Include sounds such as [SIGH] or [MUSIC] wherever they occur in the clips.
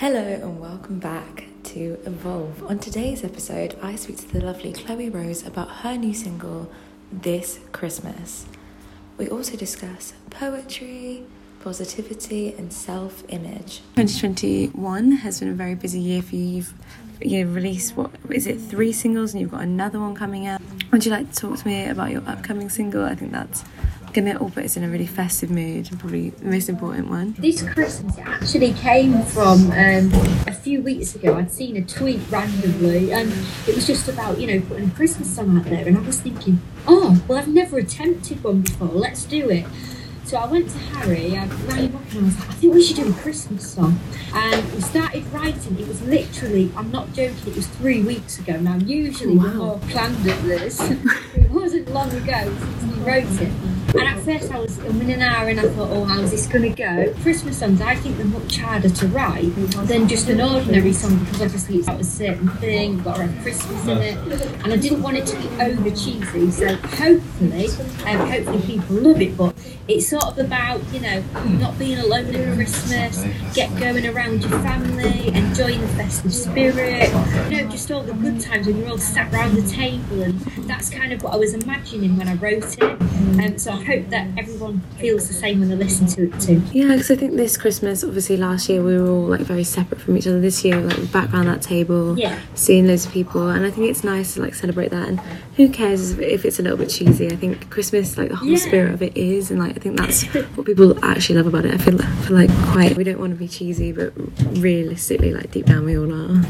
Hello and welcome back to Evolve. On today's episode, I speak to the lovely Chloey Rose about her new single, This Christmas. We also discuss poetry, positivity, and self image. 2021 has been a very busy year for you. You've you released what is it three singles and you've got another one coming out would you like to talk to me about your upcoming single i think that's gonna all put us in a really festive mood and probably the most important one this christmas it actually came from um, a few weeks ago i'd seen a tweet randomly and it was just about you know putting a christmas song out there and i was thinking oh well i've never attempted one before let's do it so I went to Harry, I rang him up and I was like, I think we should do a Christmas song. And we started writing. It was literally, I'm not joking, it was three weeks ago. Now, usually wow. we're more planned at this. [LAUGHS] it wasn't long ago since we wrote it. And at first I was in an hour and I thought, oh, how's this going to go? Christmas songs, I think they're much harder to write than just an ordinary song because obviously it's about a certain thing, you've got to Christmas in it. And I didn't want it to be over cheesy. So hopefully, um, hopefully people love it. But it's sort of about, you know, not being alone at Christmas, get going around your family, enjoying the festive spirit, you know, just all the good times when you're all sat around the table. And that's kind of what I was imagining when I wrote it. Um, so I hope that everyone feels the same when they listen to it too. Yeah, because I think this Christmas, obviously last year we were all like very separate from each other. This year, like back around that table, yeah. seeing loads of people, and I think it's nice to like celebrate that. And who cares if it's a little bit cheesy? I think Christmas, like the whole yeah. spirit of it is, and like I think that's what people actually love about it. I feel, I feel like quite we don't want to be cheesy, but realistically, like deep down, we all are.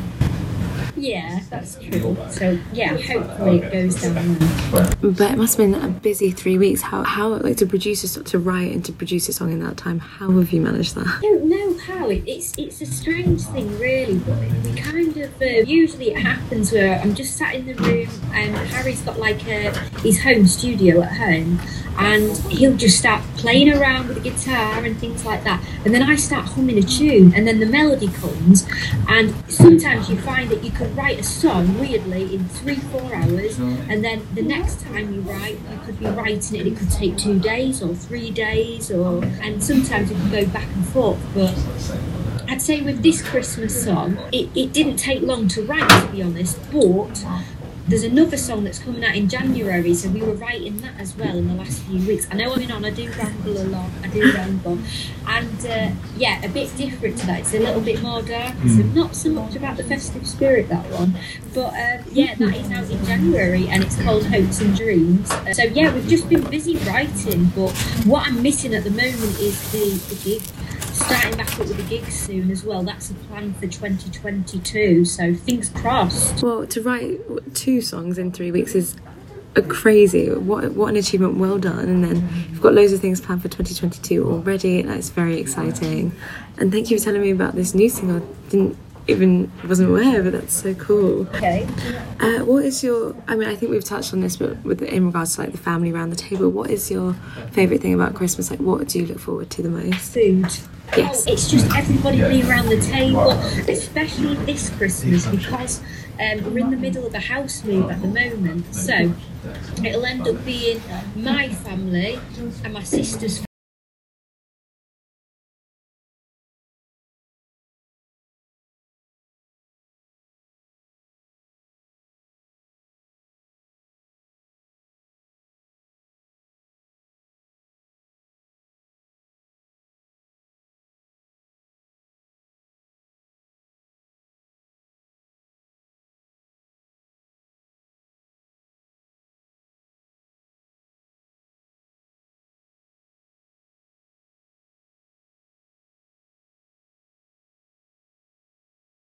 Yeah, that's true. So yeah, hopefully it goes down there. But it must have been a busy three weeks. How how like to produce a, to write and to produce a song in that time? How have you managed that? I don't know how. It, it's it's a strange thing, really. But we kind of uh, usually it happens where I'm just sat in the room and Harry's got like a his home studio at home and he'll just start playing around with the guitar and things like that. And then I start humming a tune, and then the melody comes. And sometimes you find that you could write a song weirdly in three, four hours, mm-hmm. and then the next time you write, you could be writing it. It could take two days or three days, or and sometimes it can go back and forth. But I'd say with this Christmas song, it, it didn't take long to write, to be honest, but there's another song that's coming out in January, so we were writing that as well in the last few weeks. I know I'm in on, I do ramble a lot, I do ramble. And uh, yeah, a bit different to that. It's a little bit more dark, mm. so hmm. not so much about the festive spirit, that one. But uh, yeah, that is out in January and it's called Hopes and Dreams. Uh, so yeah, we've just been busy writing, but what I'm missing at the moment is the, the gig starting back up with the gigs soon as well. That's a plan for 2022, so things crossed. Well, to write two songs in three weeks is a crazy. What what an achievement! Well done. And then you've got loads of things planned for 2022 already. That's very exciting. And thank you for telling me about this new single. I Didn't even wasn't aware, but that's so cool. Okay. Uh, what is your? I mean, I think we've touched on this, but with in regards to like the family around the table, what is your favorite thing about Christmas? Like, what do you look forward to the most? Food. Yes. It's just everybody being around the table, especially this Christmas because um, we're in the middle of a house move at the moment. So it'll end up being my family and my sister's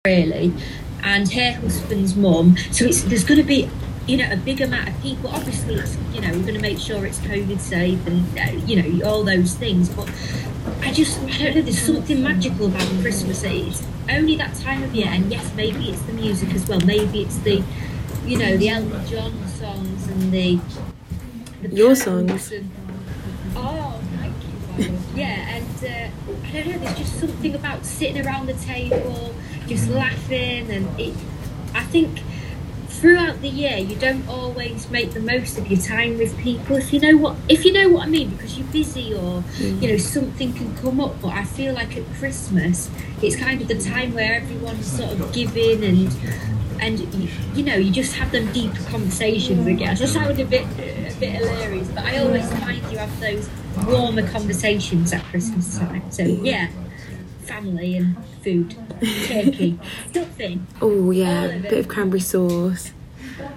really, and her husband's mum. So it's there's going to be you know a big amount of people. Obviously, it's you know we're going to make sure it's COVID safe and uh, you know all those things. But I just I don't know. There's something magical about Christmas. It's only that time of year, and yes, maybe it's the music as well. Maybe it's the you know the Elton John songs and the, the your songs. And, oh, thank you. Yeah, and uh, I don't know. There's just something about sitting around the table just laughing and it I think throughout the year you don't always make the most of your time with people if you know what if you know what I mean because you're busy or Mm. you know something can come up but I feel like at Christmas it's kind of the time where everyone's sort of giving and and you, you know you just have them deep conversations I guess. I sound a bit a bit hilarious but I always find you have those warmer conversations at Christmas time. So yeah family and food turkey stuffing Oh yeah, a bit of cranberry sauce.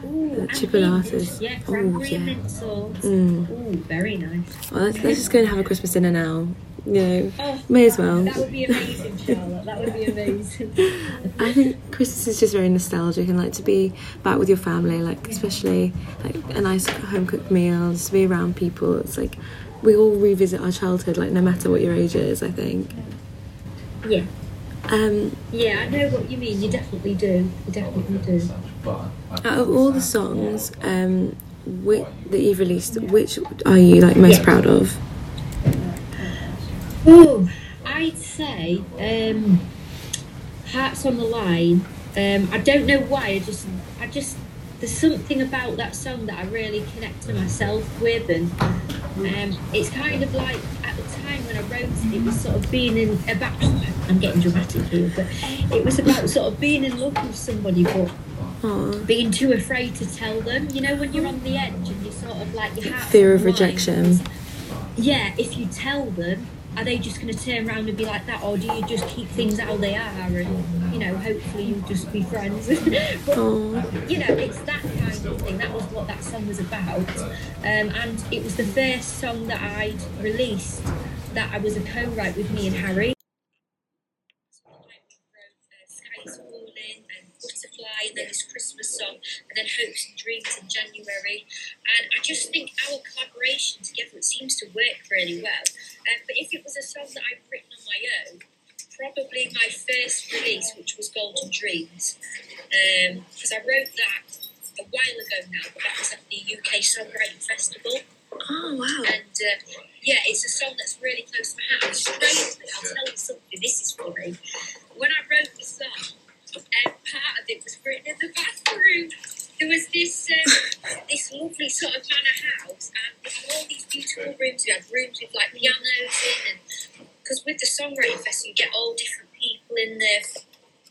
Ooh, chipolatas. Yeah, Ooh, yeah. mint sauce. Mm. Ooh, very nice. Well, let's, let's just go and have a Christmas dinner now. You know, Oh, may as well. That would be amazing, Charlotte. That would be amazing. [LAUGHS] I think Christmas is just very nostalgic and like to be back with your family, like especially like a nice home cooked meal, just to be around people. It's like we all revisit our childhood, like no matter what your age is. I think. yeah, Um, yeah, I know what you mean. You definitely do. You definitely do. out of all the songs um, which, that you've released, which are you like most Yeah. proud of? Oh, I'd say um, Hearts on the Line. Um, I don't know why. I just, I just, there's something about that song that I really connect to myself with, and um, it's kind of like at the time when I wrote it, it was sort of being in about. I'm getting dramatic here, but it was about sort of being in love with somebody, but Aw. being too afraid to tell them. You know, when you're on the edge and you're sort of like your. Fear of rejection. Yeah, if you tell them, are they just going to turn around and be like that, or do you just keep things how they are and you know, hopefully you'll just be friends? [LAUGHS] but Aw. you know, it's that kind of thing. That was what that song was about, um, and it was the first song that I'd released that I was a co-write with me and Harry. Sky Falling and Butterfly, and then this Christmas song, and then Hopes and Dreams in January. And I just think our collaboration together it seems to work really well. Um, but if it was a song that I've written on my own, probably my first release, which was Golden Dreams, because I wrote that a while ago now, but that was at the UK Songwriting Festival. Oh wow. And uh, yeah, it's a song that's really close to my heart. Strangely, I'll tell you something, this is funny. When I wrote the song, um, part of it was written in the bathroom. There was this um, [LAUGHS] this lovely sort of manor house, and all these beautiful rooms. We had rooms with like pianos in, and because with the songwriting you get all different people in there,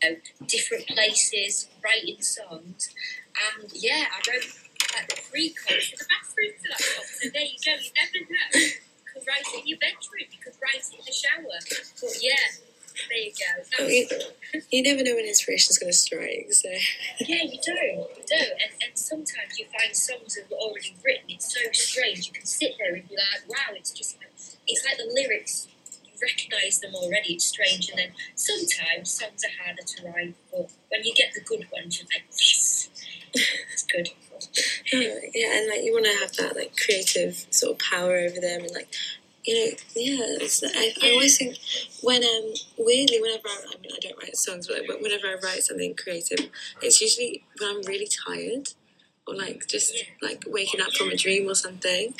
you know, different places, writing songs. And yeah, I wrote like the pre-chorus in the bathroom for that song. So there you go. You never know. You could write it in your bedroom. You could write it in the shower. But yeah, there you go. Oh, That's, You never know when inspiration's going to strike. So. yeah, you do. You do. And, and sometimes you find songs that were already written. It's so strange. You can sit there and be like, wow, it's just like, it's like the lyrics. You recognise them already. It's strange. And then sometimes songs are harder to write. But when you get the good ones, you're like, yes, it's good. Oh, yeah, and like you want to have that like creative sort of power over them, and like you know, yeah. It's, I, I always think when um weirdly whenever I, I mean I don't write songs, but like, whenever I write something creative, it's usually when I'm really tired or like just like waking up from a dream or something.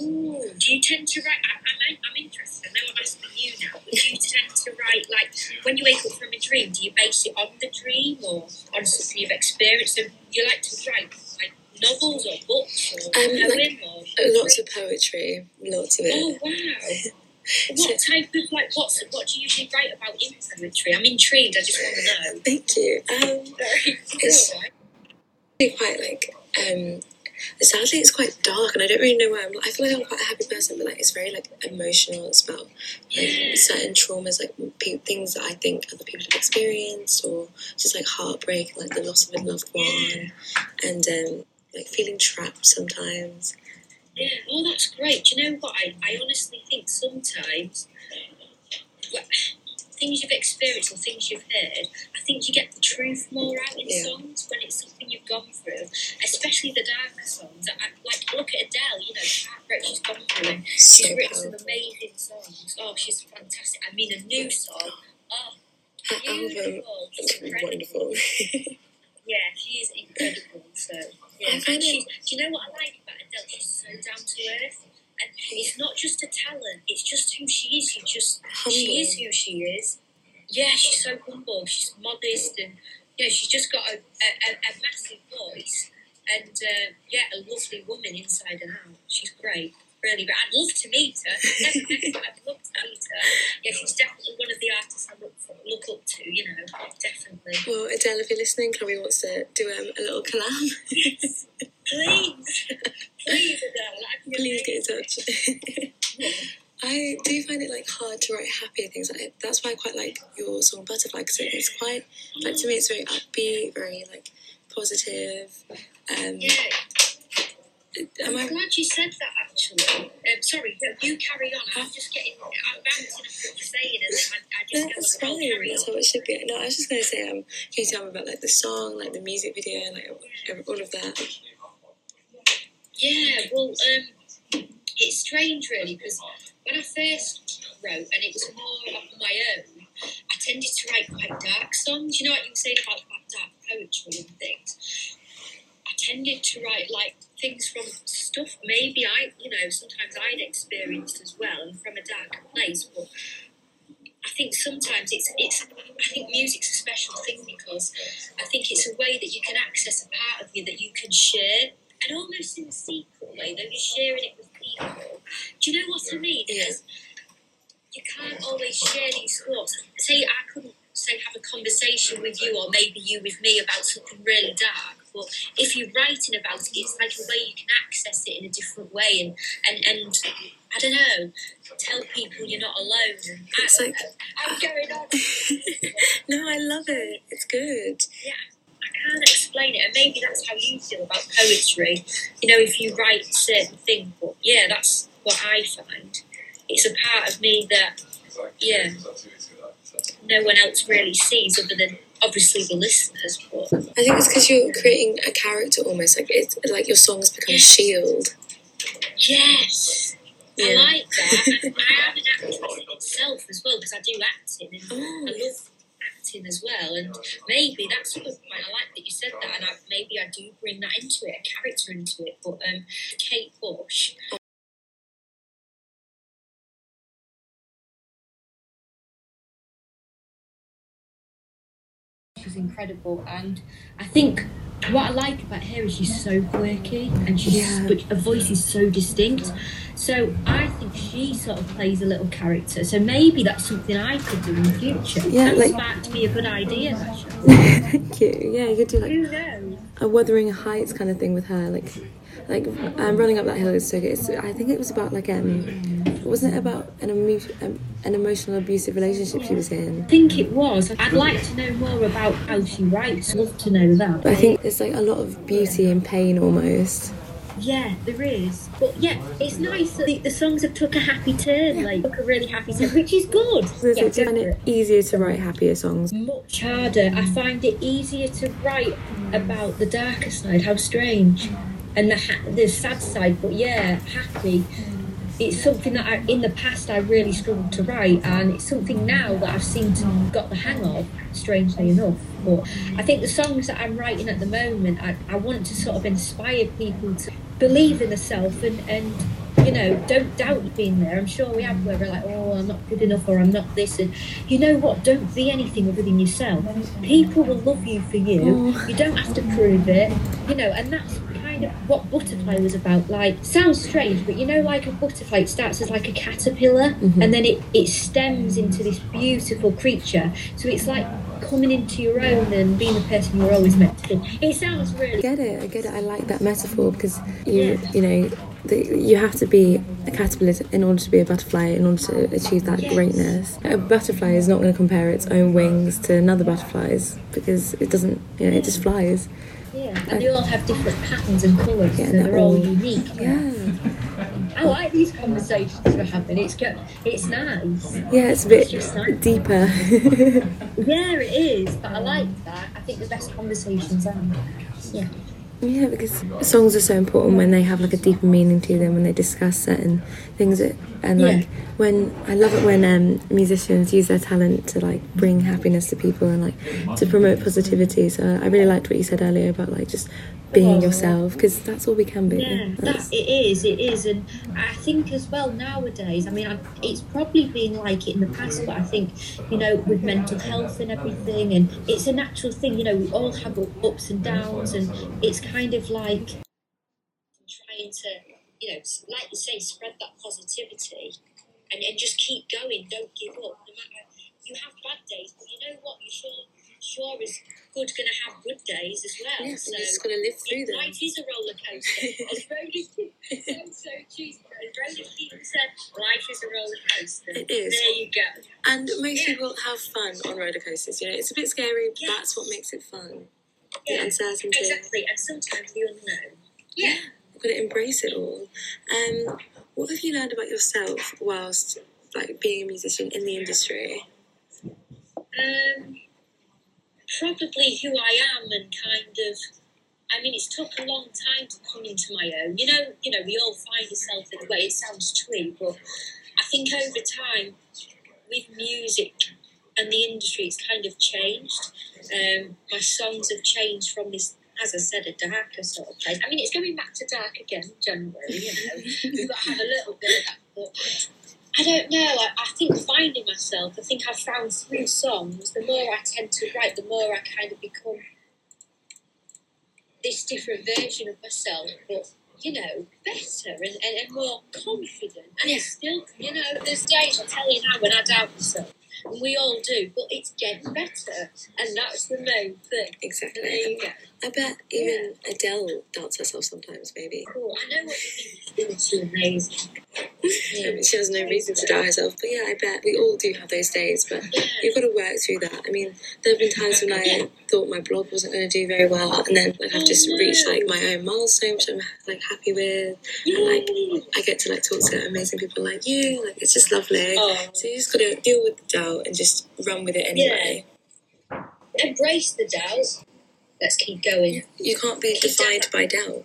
Ooh. Do you tend to write? I, I'm, I'm interested. I know I'm asking you now, but do you tend to write like when you wake up from a dream? Do you base it on the dream or on something you've experienced? So you like to write like novels or books or Um, like, or Lots of poetry, lots of it. Oh wow! [LAUGHS] What type of like what's what do you usually write about in poetry? I'm intrigued. I just want to know. Thank you. Um, [LAUGHS] It's- really quite like um sadly it's quite dark and I don't really know why. I'm like, I feel like I'm quite a happy person but like it's very like emotional it's about like certain traumas like pe- things that I think other people have experienced or just like heartbreak like the loss of a loved one and um like feeling trapped sometimes. Yeah, oh, that's great. Do you know what? I, I honestly think sometimes well, things you've experienced or things you've heard, I think you get the truth more out in Yeah. songs when it's something you've gone through, especially the darker songs. I, like, look at Adele, you know, the heartbreak she's gone through, and she's so written some amazing songs. Oh, she's fantastic. I mean, a new song. Oh, Her album beautiful. She's is incredible. wonderful [LAUGHS] Yeah, she is incredible. So yeah, I find it- she's, do you know what I like about Adele? She's so down to earth, and it's not just a talent; it's just who she is. You just she is who she is. Yeah, she's so humble. She's modest, and yeah, she's just got a, a, a massive voice and uh, yeah, a lovely woman inside and out. She's great, really. But I'd love to meet her. Never met her, I'd love to meet her. Yeah, she's definitely one of the artists I look for, look up to. You know, definitely. Well, Adele, if you're listening, Chloey wants to do um, a little collab. Yes, please, please, Adele. Please get in touch. [LAUGHS] I do find it like hard to write happier things. Like, that's why I quite like your song Butterfly because it's quite like to me it's very upbeat, very like positive. Um, yeah. I'm I... glad you said that actually. Um, sorry, you carry on. I'm just getting, I'm bouncing off what you're saying and then I, I just no, that's fine. That's how it should be. No, I was just going to say, um, can you tell me about like the song, like the music video, like all of that? Yeah, well, um, it's strange really because when I first wrote, and it was more of my own, I tended to write quite dark songs. You know what you were saying about dark poetry and things. I tended to write like things from stuff maybe I, you know, sometimes I'd experienced as well, and from a darker place. But I think sometimes it's it's. I think music's a special thing because I think it's a way that you can access a part of you that you can share, and almost in a secret way, though you're sharing it with people. Do you know what I mean? Because you can't always share these thoughts. Say I couldn't say have a conversation with you or maybe you with me about something really dark. But if you're writing about it, it's like a way you can access it in a different way and and, and I don't know, tell people you're not alone. And it's like I'm going on. [LAUGHS] no, I love it. It's good. Yeah. I can't explain it, and maybe that's how you feel about poetry. You know, if you write certain things, but yeah, that's what I find. It's a part of me that, yeah, no one else really sees other than obviously the listeners. But I think it's because you're creating a character almost like it's like your songs become a shield. Yes. Yeah. I like that. I am an actress myself as well because I do acting and oh. I love acting as well. And maybe that's point. I like that you said that, and I, maybe I do bring that into it, a character into it. But um, Kate Bush. Was incredible, and I think what I like about her is she's so quirky and she's yeah. but her voice is so distinct. So I think she sort of plays a little character. So maybe that's something I could do in the future. Yeah, that's like to be a good idea. [LAUGHS] Thank you. Yeah, you could do like a Wuthering Heights kind of thing with her, like like um, running up that hill is so good. It's, I think it was about like um, wasn't it about an emo- um, an emotional abusive relationship she was in? I think it was. I'd like to know more about how she writes. I'd love to know that. I think there's like a lot of beauty in pain almost. Yeah, there is. But yeah, it's nice that the, the songs have took a happy turn, yeah. like took a really happy turn, which is good. So yeah, it's it easier to write happier songs. Much harder. I find it easier to write about the darker side. How strange and the ha- the sad side, but yeah, happy. It's something that I, in the past I really struggled to write, and it's something now that I've seemed to got the hang of. Strangely enough, but I think the songs that I'm writing at the moment, I, I want to sort of inspire people to believe in themselves and and you know, don't doubt being there. I'm sure we have where we're like, oh, I'm not good enough or I'm not this. And you know what? Don't be anything other than yourself. People will love you for you. Oh. You don't have to prove it, you know, and that's kind of what butterfly was about. Like, sounds strange, but you know, like a butterfly, it starts as like a caterpillar mm-hmm. and then it, it stems into this beautiful creature. So it's like coming into your own and being the person you're always meant to be. It sounds really. I get it. I get it. I like that metaphor because you, yeah. you know, the, you have to be a caterpillar in order to be a butterfly in order to achieve that yes. greatness. A butterfly is not going to compare its own wings to another butterfly's because it doesn't. You know, it just flies. Yeah, and they all have different patterns and colours, yeah, so they're all unique. Yeah. I like these conversations we're having. It's good. It's nice. Yeah, it's a bit it's nice. deeper. yeah, it is. But I like that. I think the best conversations are. Yeah. Yeah, because songs are so important when they have like a deeper meaning to them when they discuss certain things. That, and like yeah. when I love it when um, musicians use their talent to like bring happiness to people and like to promote positivity. So I really liked what you said earlier about like just being yourself because that's all we can be. Yeah, That's- it is, it is, and I think as well nowadays. I mean, I, it's probably been like it in the past, but I think you know with mental health and everything, and it's a natural thing. You know, we all have ups and downs, and it's kind of like trying to, you know, like you say, spread that positivity, and, and just keep going. Don't give up, no matter you have bad days, but you know what? You sure sure as good going to have good days as well. Yeah, so just gotta live through them. Life is a roller coaster. As Ronan sounds so cheesy, but as Ronan Keating said, life is a roller coaster. It is. There you go. And most Yeah. people have fun on roller coasters. You know, it's a bit scary. But Yes. That's what makes it fun. The Yeah, uncertainty. exactly. And sometimes the unknown. Yeah. You've got to embrace it all. Um, what have you learned about yourself whilst like being a musician in the industry? Um, probably who I am and kind of. I mean, it's took a long time to come into my own. You know, you know, we all find yourself in a way. It sounds twee, but I think over time, with music and the industry, it's kind of changed. Um, my songs have changed from this, as I said, a darker sort of place. I mean, it's going back to dark again, January. You know, we've got to have a little bit of that, but. I don't know. I, I think finding myself, I think I've found through songs, the more I tend to write, the more I kind of become this different version of myself, but, you know, better and, and, and more confident. And it's still, you know, there's days, I tell you now, when I doubt myself, and we all do, but it's getting better. And that's the main thing. Exactly. There you go. I bet even Adele doubts herself sometimes, maybe. Cool. I know what you mean. Amazing. [LAUGHS] I mean, she has no reason to doubt herself, but yeah, I bet we all do have those days. But Yeah. you've got to work through that. I mean, there have been times when I thought my blog wasn't going to do very well, and then like I've just oh, reached like my own milestone, which I'm like happy with, and like I get to like talk to amazing people like you. Like it's just lovely. Oh. So you just got to deal with the doubt and just run with it anyway. Embrace the doubt. Let's keep going. You can't be defined by doubt.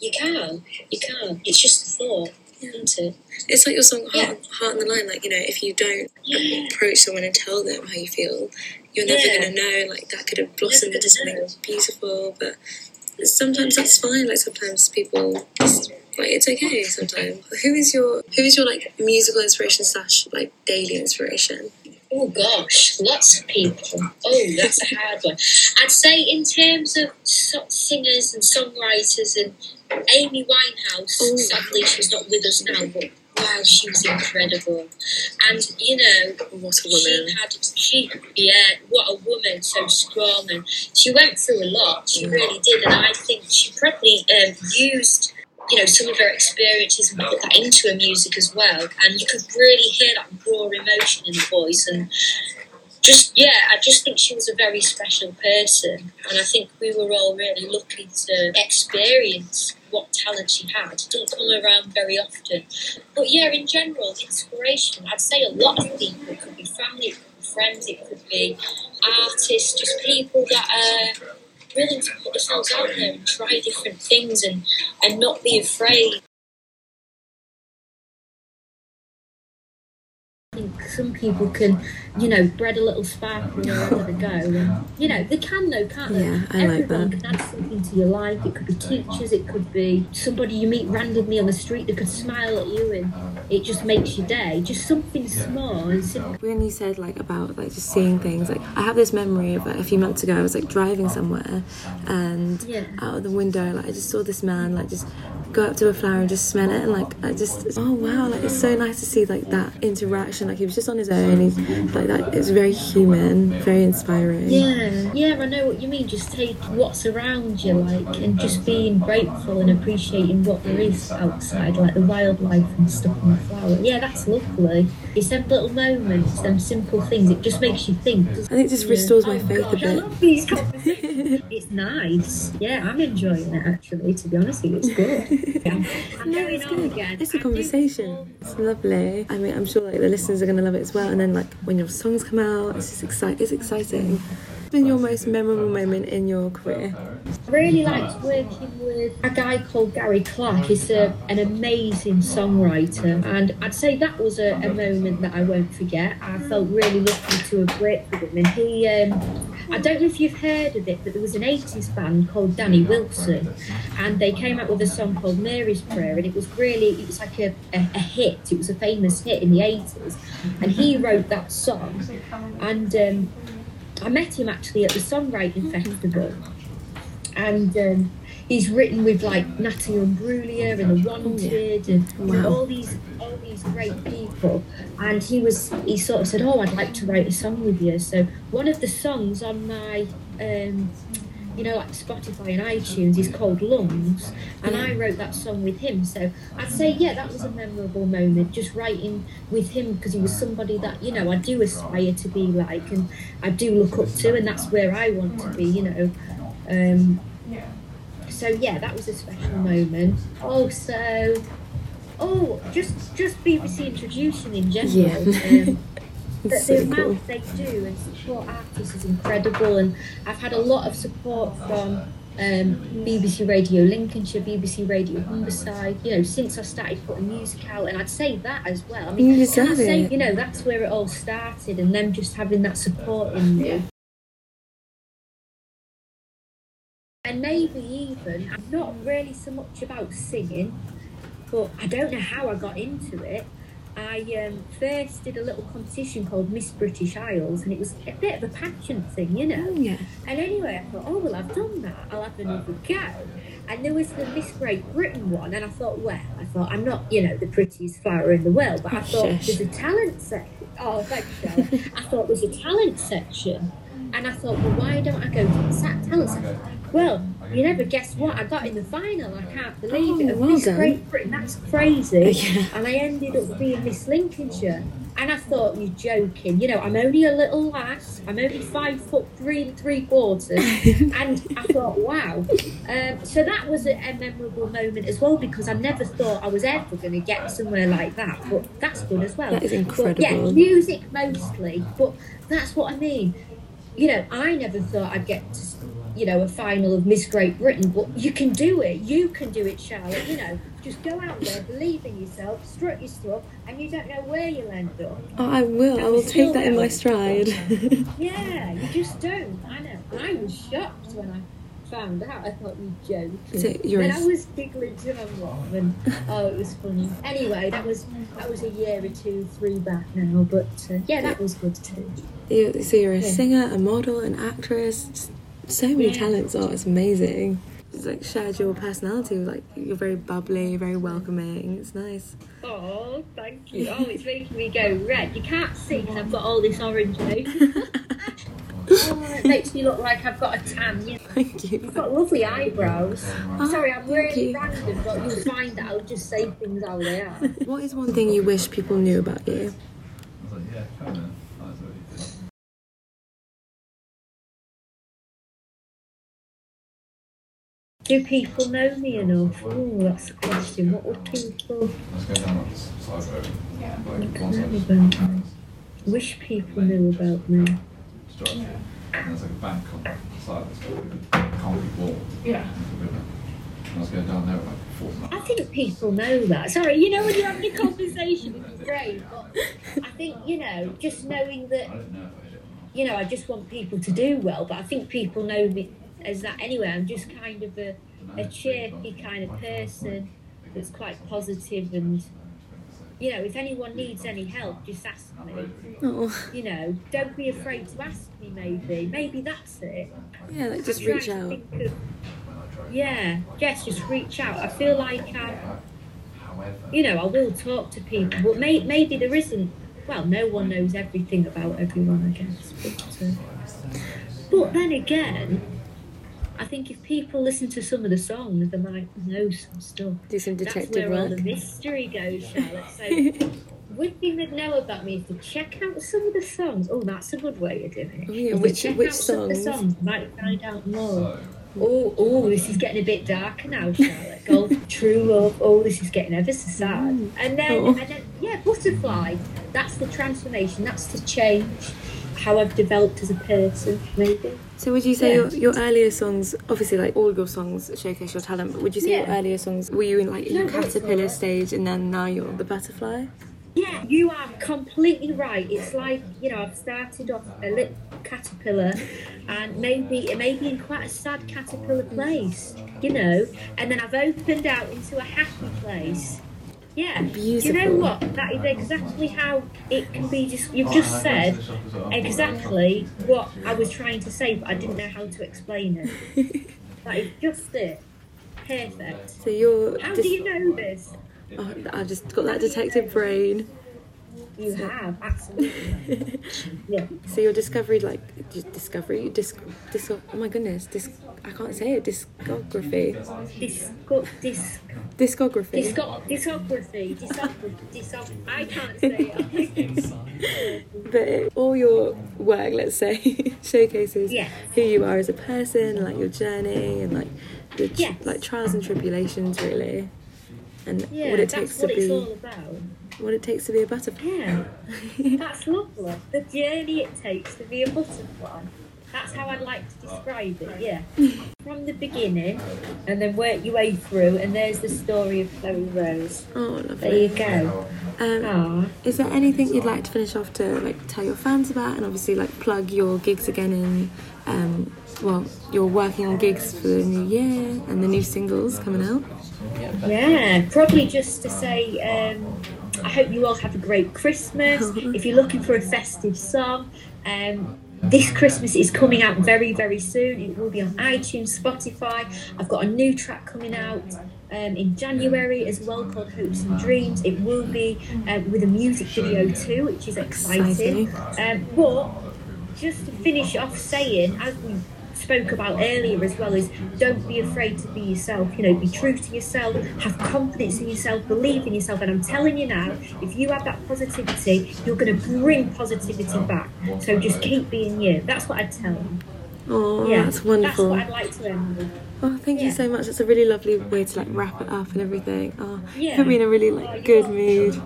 You can. You can. It's just a thought, isn't it? It's like your song Yeah. Heart, Heart on the Line. Like you know, if you don't Yeah. approach someone and tell them how you feel, you're never Yeah. gonna know. Like that could have blossomed into something beautiful, but sometimes that's fine. Like sometimes people, just, like it's okay. Sometimes. Who is your Who is your like musical inspiration slash like daily inspiration? Oh gosh, lots of people. Oh, that's a hard one. I'd say in terms of singers and songwriters and Amy Winehouse. Oh. Sadly, she's not with us now, but wow, she was incredible. And you know, What a woman. She had, she, yeah, what a woman, so strong, and she went through a lot. She really did, and I think she probably um, used, you know, some of her experiences and put that into her music as well. And you could really hear that raw emotion in the voice, and just yeah, I just think she was a very special person, and I think we were all really lucky to experience what talent she had. It doesn't come around very often. But yeah, in general, inspiration, I'd say a lot of people. It could be family, it could be friends, it could be artists, just people that are willing to put themselves out there and try different things and, and not be afraid. I think some people can, you um, know, bread a little spark wherever they go. And, you know, they can though, can't they? Yeah, I like Everyone that. can add something to your life. It could be teachers, it could be somebody you meet randomly on the street that could smile at you and it just makes your day. Just something small and simple. When you said like about like just seeing things, like I have this memory of like a few months ago, I was like driving somewhere, and Yeah. out of the window, like I just saw this man like just go up to a flower and just smell it, and like I just oh wow, like it's so nice to see like that interaction. Like he was just on his own, he's like that. It's very human, very inspiring. Yeah, yeah, I know what you mean. Just take what's around you, like, and just being grateful and appreciating what there is outside, like the wildlife and stuff and the flower. Yeah, that's lovely. It's them little moments, them simple things. It just makes you think. I think it just restores my Oh, faith a gosh, I bit. love these conversations. [LAUGHS] it's nice. Yeah, I'm enjoying it actually. To be honest with you, it's good. [LAUGHS] Yeah. No, it's good. again. It's a I conversation. It's lovely. I mean, I'm sure like the listeners are gonna love it as well. And then like when your songs come out, it's just exciting. It's exciting. What's been your most memorable moment in your career? I really liked working with a guy called Gary Clark. He's a, an amazing songwriter, and I'd say that was a, a moment that I won't forget. I felt really lucky to have worked with him, and he um, I don't know if you've heard of it, but there was an 80s band called Danny Wilson, and they came out with a song called Mary's Prayer, and it was really, it was like a, a, a hit. It was a famous hit in the 80s, and he wrote that song. And um, I met him actually at the Songwriting Festival, and um, he's written with like Natalie Imbruglia and The Wanted and you know, all these all these great people. And he was he sort of said, "Oh, I'd like to write a song with you." So one of the songs on my um, you know, like Spotify and iTunes is called Lungs, and I wrote that song with him. So I'd say, yeah, that was a memorable moment, just writing with him because he was somebody that, you know, I do aspire to be like and I do look up to, and that's where I want to be, you know. Um, so yeah, that was a special moment. Also, oh, just just BBC introducing in general. Yeah. Um, [LAUGHS] the, It's so the amount cool. they do and support artists is incredible, and I've had a lot of support from um, BBC Radio Lincolnshire, BBC Radio Humberside. You know, since I started putting music out, and I'd say that as well. I mean, You can I say, you know, that's where it all started, and them just having that support in me. And maybe even, I'm not really so much about singing, but I don't know how I got into it. I um, first did a little competition called Miss British Isles, and it was a bit of a pageant thing, you know. Yeah. And anyway, I thought, oh, well, I've done that. I'll have another go. And there was the Miss Great Britain one, and I thought, well, I thought, I'm not, you know, the prettiest flower in the world, but I thought Shush. there's a talent section. Oh, thanks, Charlotte. I thought there's a talent section. And I thought, well, why don't I go to the sa- talent section? Well, you never guess what? I got in the final. I can't believe it. Oh, Of well Miss done. Great Britain. That's crazy. [LAUGHS] Yeah. And I ended up being Miss Lincolnshire. And I thought, you're joking. You know, I'm only a little lass. I'm only five foot three and three quarters. [LAUGHS] and I thought, wow. Um, so that was a, a memorable moment as well because I never thought I was ever going to get somewhere like that. But that's good as well. That is But yeah, music mostly. But that's what I mean. You know, I never thought I'd get to, you know, a final of Miss Great Britain, but you can do it. You can do it, Charlotte. You know, just go out there, believe in yourself, strut your stuff, and you don't know where you'll end up. Oh, I will. I will take that in my stride. Yeah, you just don't. I know. I was shocked when I found out. I thought you joking. So you're and I was giggling to my mum, and oh, it was funny. Anyway, that was that was a year or two, three back now, but uh, yeah, that was good too. You- so you're a Yeah. singer, a model, an actress. So many Yeah. talents. Oh, it's amazing. It's like shared your personality. Like you're very bubbly, very welcoming. It's nice. Oh, thank you. Oh, it's making me go red. You can't see because I've got all this orange. [LAUGHS] oh, it makes me look like I've got a tan. You [LAUGHS] know. Thank you. You've got lovely eyebrows. Oh, Sorry, I'm thank really you. random, but you'll find that I'll just say things how they are. What is one thing you wish people knew about you? I was like, yeah, come on. That's what he did. Do people know me enough? Oh, that's a question. What would people Let's go down that side road. Yeah. Like, one know side. about me? Wish people knew about me. Straight up. And there's like a bank on the side of this concrete wall. Yeah. And I was going down there at like four I think people know that. Sorry, you know when you're having a conversation, it's great, but I think, you know, just knowing that I don't know if I hit it or not. you know, I just want people to do well, but I think people know me as that anyway. I'm just kind of a, a chirpy kind of person that's quite positive and, you know, if anyone needs any help, just ask me. Oh, You know, don't be afraid to ask me, maybe. Maybe that's it. yeah. Like just reach out. of- yeah, yes, just reach out. I feel like I, However, you know, I will talk to people, but may, maybe there isn't. Well, no one knows everything about everyone, I guess. But, uh, but then again, I think if people listen to some of the songs, they might know some stuff. Do some That's detective where all the mystery goes, Charlotte. So, one thing they'd know about me is to check out some of the songs. Oh, that's a good way of doing it. Oh, yeah, which- check which out some of the songs? songs, might find out more. so, Oh, oh, this is getting a bit darker now, Charlotte. [LAUGHS] Gold, true love. Oh, this is getting ever so sad. Mm. And then, Oh. and then, yeah, butterfly. That's the transformation. That's the change. How I've developed as a person, maybe. So would you say Yeah. your, your earlier songs, obviously like all your songs showcase your talent, but would you say your earlier songs were you in like in No, your caterpillar stage and then now you're the butterfly? Yeah, you are completely right. It's like, you know, I've started off a little caterpillar and maybe it may be in quite a sad caterpillar place, you know, and then I've opened out into a happy place. Yeah, Beautiful. you know what? That is exactly how it can be. Just you've just said exactly what I was trying to say, but I didn't know how to explain it. [LAUGHS] that is just it. Perfect. So you're. How dis- do you know this? Oh, I just got that detective brain. You have absolutely. [LAUGHS] Yeah. So your discovery, like discovery, disc, disc. Oh my goodness, disc. I can't say it. Discography, Disco, dis, discography. disco, discography, discography, discography. I can't say it. [LAUGHS] but all your work, let's say, [LAUGHS] showcases Yeah. who you are as a person, like your journey, and like the tr- Yes. like trials and tribulations, really, and Yeah, what it takes what to it's be. What it takes to be a butterfly. Yeah, that's lovely. The journey it takes to be a butterfly. That's how I'd like to describe it, yeah. From the beginning, and then work your way through, and there's the story of Chloey Rose. Oh, lovely. There you go. Um, Ah, Is there anything you'd like to finish off to like tell your fans about, and obviously like plug your gigs again in? Um, well, you're working on gigs for the new year and the new singles coming out. yeah. Probably just to say, um, I hope you all have a great Christmas. If you're looking for a festive song, um, this Christmas is coming out very, very soon. It will be on iTunes, Spotify. I've got a new track coming out um, in January as well called Hopes and Dreams. It will be um, with a music video too, which is exciting. Um, but just to finish off saying, as we spoke about earlier as well, is don't be afraid to be yourself. You know, be true to yourself, have confidence in yourself, believe in yourself. And I'm telling you now, if you have that positivity, you're going to bring positivity back. So just keep being you. That's what I'd tell them. Oh, Yeah, that's wonderful. That's what I'd like to end with. Oh, thank you so much. It's a really lovely way to like wrap it up and everything. Oh, Yeah. put me in a really like Oh, good are. mood.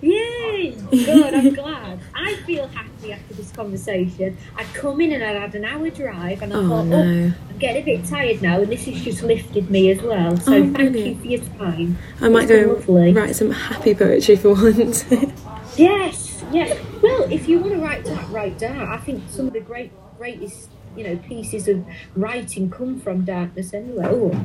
Yay! Good, I'm glad. I feel happy after this conversation. I'd come in and I'd had an hour drive and I Oh thought, no. oh, I'm getting a bit tired now and this has just lifted me as well. So Oh, thank brilliant. you for your time. I might go lovely. write some happy poetry for [LAUGHS] once. Yes, yes. Well, if you want to write that, write down. I think some of the great, greatest, you know, pieces of writing come from darkness anyway. Oh,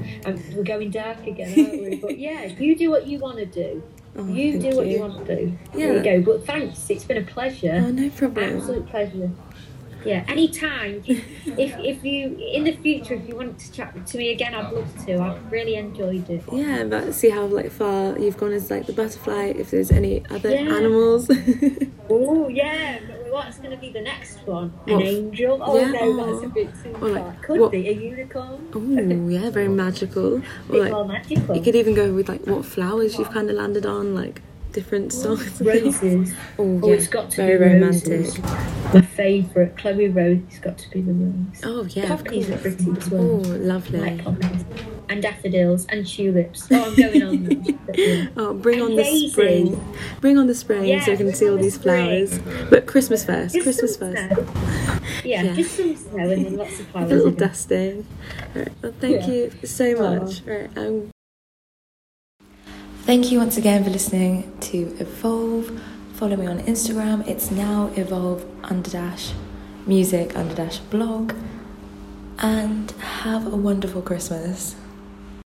we're going dark again, aren't we? But [LAUGHS] yeah, you do what you want to do. Oh, you do what you want to do. There you go. But thanks. It's been a pleasure. oh, no problem. Absolute pleasure. Yeah, anytime. if if you in the future if you want to chat to me again, I'd love to. I've really enjoyed it. Yeah, but see how like far you've gone as like the butterfly. If there's any other Yeah. animals. [LAUGHS] Oh yeah, what's going to be the next one? An What? angel? Oh Yeah, no, oh. that's a bit too Or, like, far. Could what- be a unicorn. oh yeah, very magical. A Or like more magical. you could even go with like what flowers you've kind of landed on, like different songs. [LAUGHS] Roses. [LAUGHS] Oh, Oh, yeah, it's got to very be romantic. My favourite, Chloey Rose. It's got to be the rose. Oh yeah, of Poppies are course. pretty as well. Oh, well. lovely. Like poppies. And daffodils and tulips. Oh, I'm going on. now. But, yeah. Oh, bring on the spring. Bring on the spring Yeah, so we can see all the these spring. flowers. But Christmas first. Just Christmas some first. Yeah, Yeah. just some snow and then lots of flowers. [LAUGHS] A little again. dusting. Right. Well, thank Yeah. you so Oh. much. Right. Um, Thank you once again for listening to Evolve. Follow me on Instagram. It's now Evolve under dash music under dash blog. And have a wonderful Christmas.